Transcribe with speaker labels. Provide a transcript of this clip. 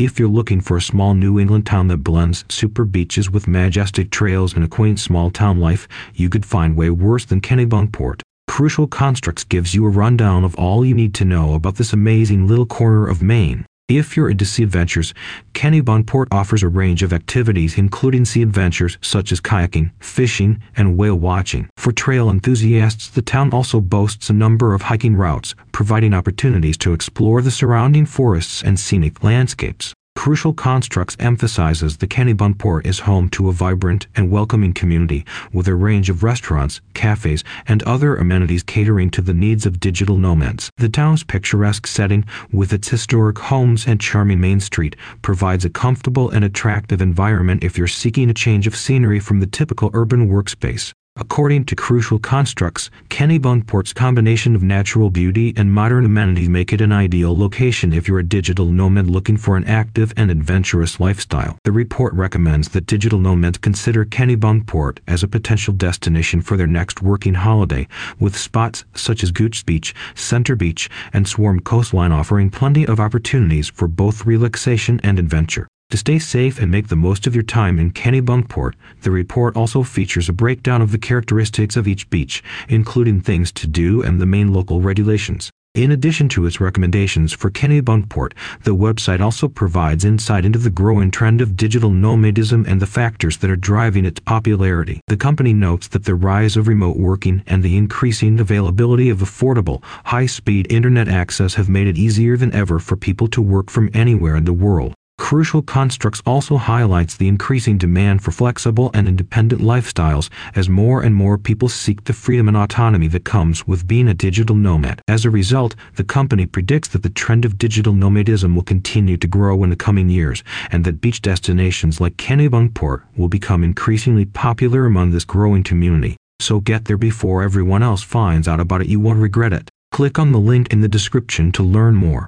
Speaker 1: If you're looking for a small New England town that blends super beaches with majestic trails and a quaint small town life, you could find way worse than Kennebunkport. Crucial Constructs gives you a rundown of all you need to know about this amazing little corner of Maine. If you're into sea adventures, Kennebunkport offers a range of activities including sea adventures such as kayaking, fishing, and whale watching. For trail enthusiasts, the town also boasts a number of hiking routes, providing opportunities to explore the surrounding forests and scenic landscapes. Crucial Constructs emphasizes the Kennebunkport is home to a vibrant and welcoming community with a range of restaurants, cafes, and other amenities catering to the needs of digital nomads. The town's picturesque setting, with its historic homes and charming main street, provides a comfortable and attractive environment if you're seeking a change of scenery from the typical urban workspace. According to Crucial Constructs, Kennebunkport's combination of natural beauty and modern amenities make it an ideal location if you're a digital nomad looking for an active and adventurous lifestyle. The report recommends that digital nomads consider Kennebunkport as a potential destination for their next working holiday, with spots such as Gooch Beach, Center Beach, and Swarm Coastline offering plenty of opportunities for both relaxation and adventure. To stay safe and make the most of your time in Kennebunkport, the report also features a breakdown of the characteristics of each beach, including things to do and the main local regulations. In addition to its recommendations for Kennebunkport, the website also provides insight into the growing trend of digital nomadism and the factors that are driving its popularity. The company notes that the rise of remote working and the increasing availability of affordable, high-speed internet access have made it easier than ever for people to work from anywhere in the world. Crucial Constructs also highlights the increasing demand for flexible and independent lifestyles as more and more people seek the freedom and autonomy that comes with being a digital nomad. As a result, the company predicts that the trend of digital nomadism will continue to grow in the coming years and that beach destinations like Kennebunkport will become increasingly popular among this growing community. So get there before everyone else finds out about it. You won't regret it. Click on the link in the description to learn more.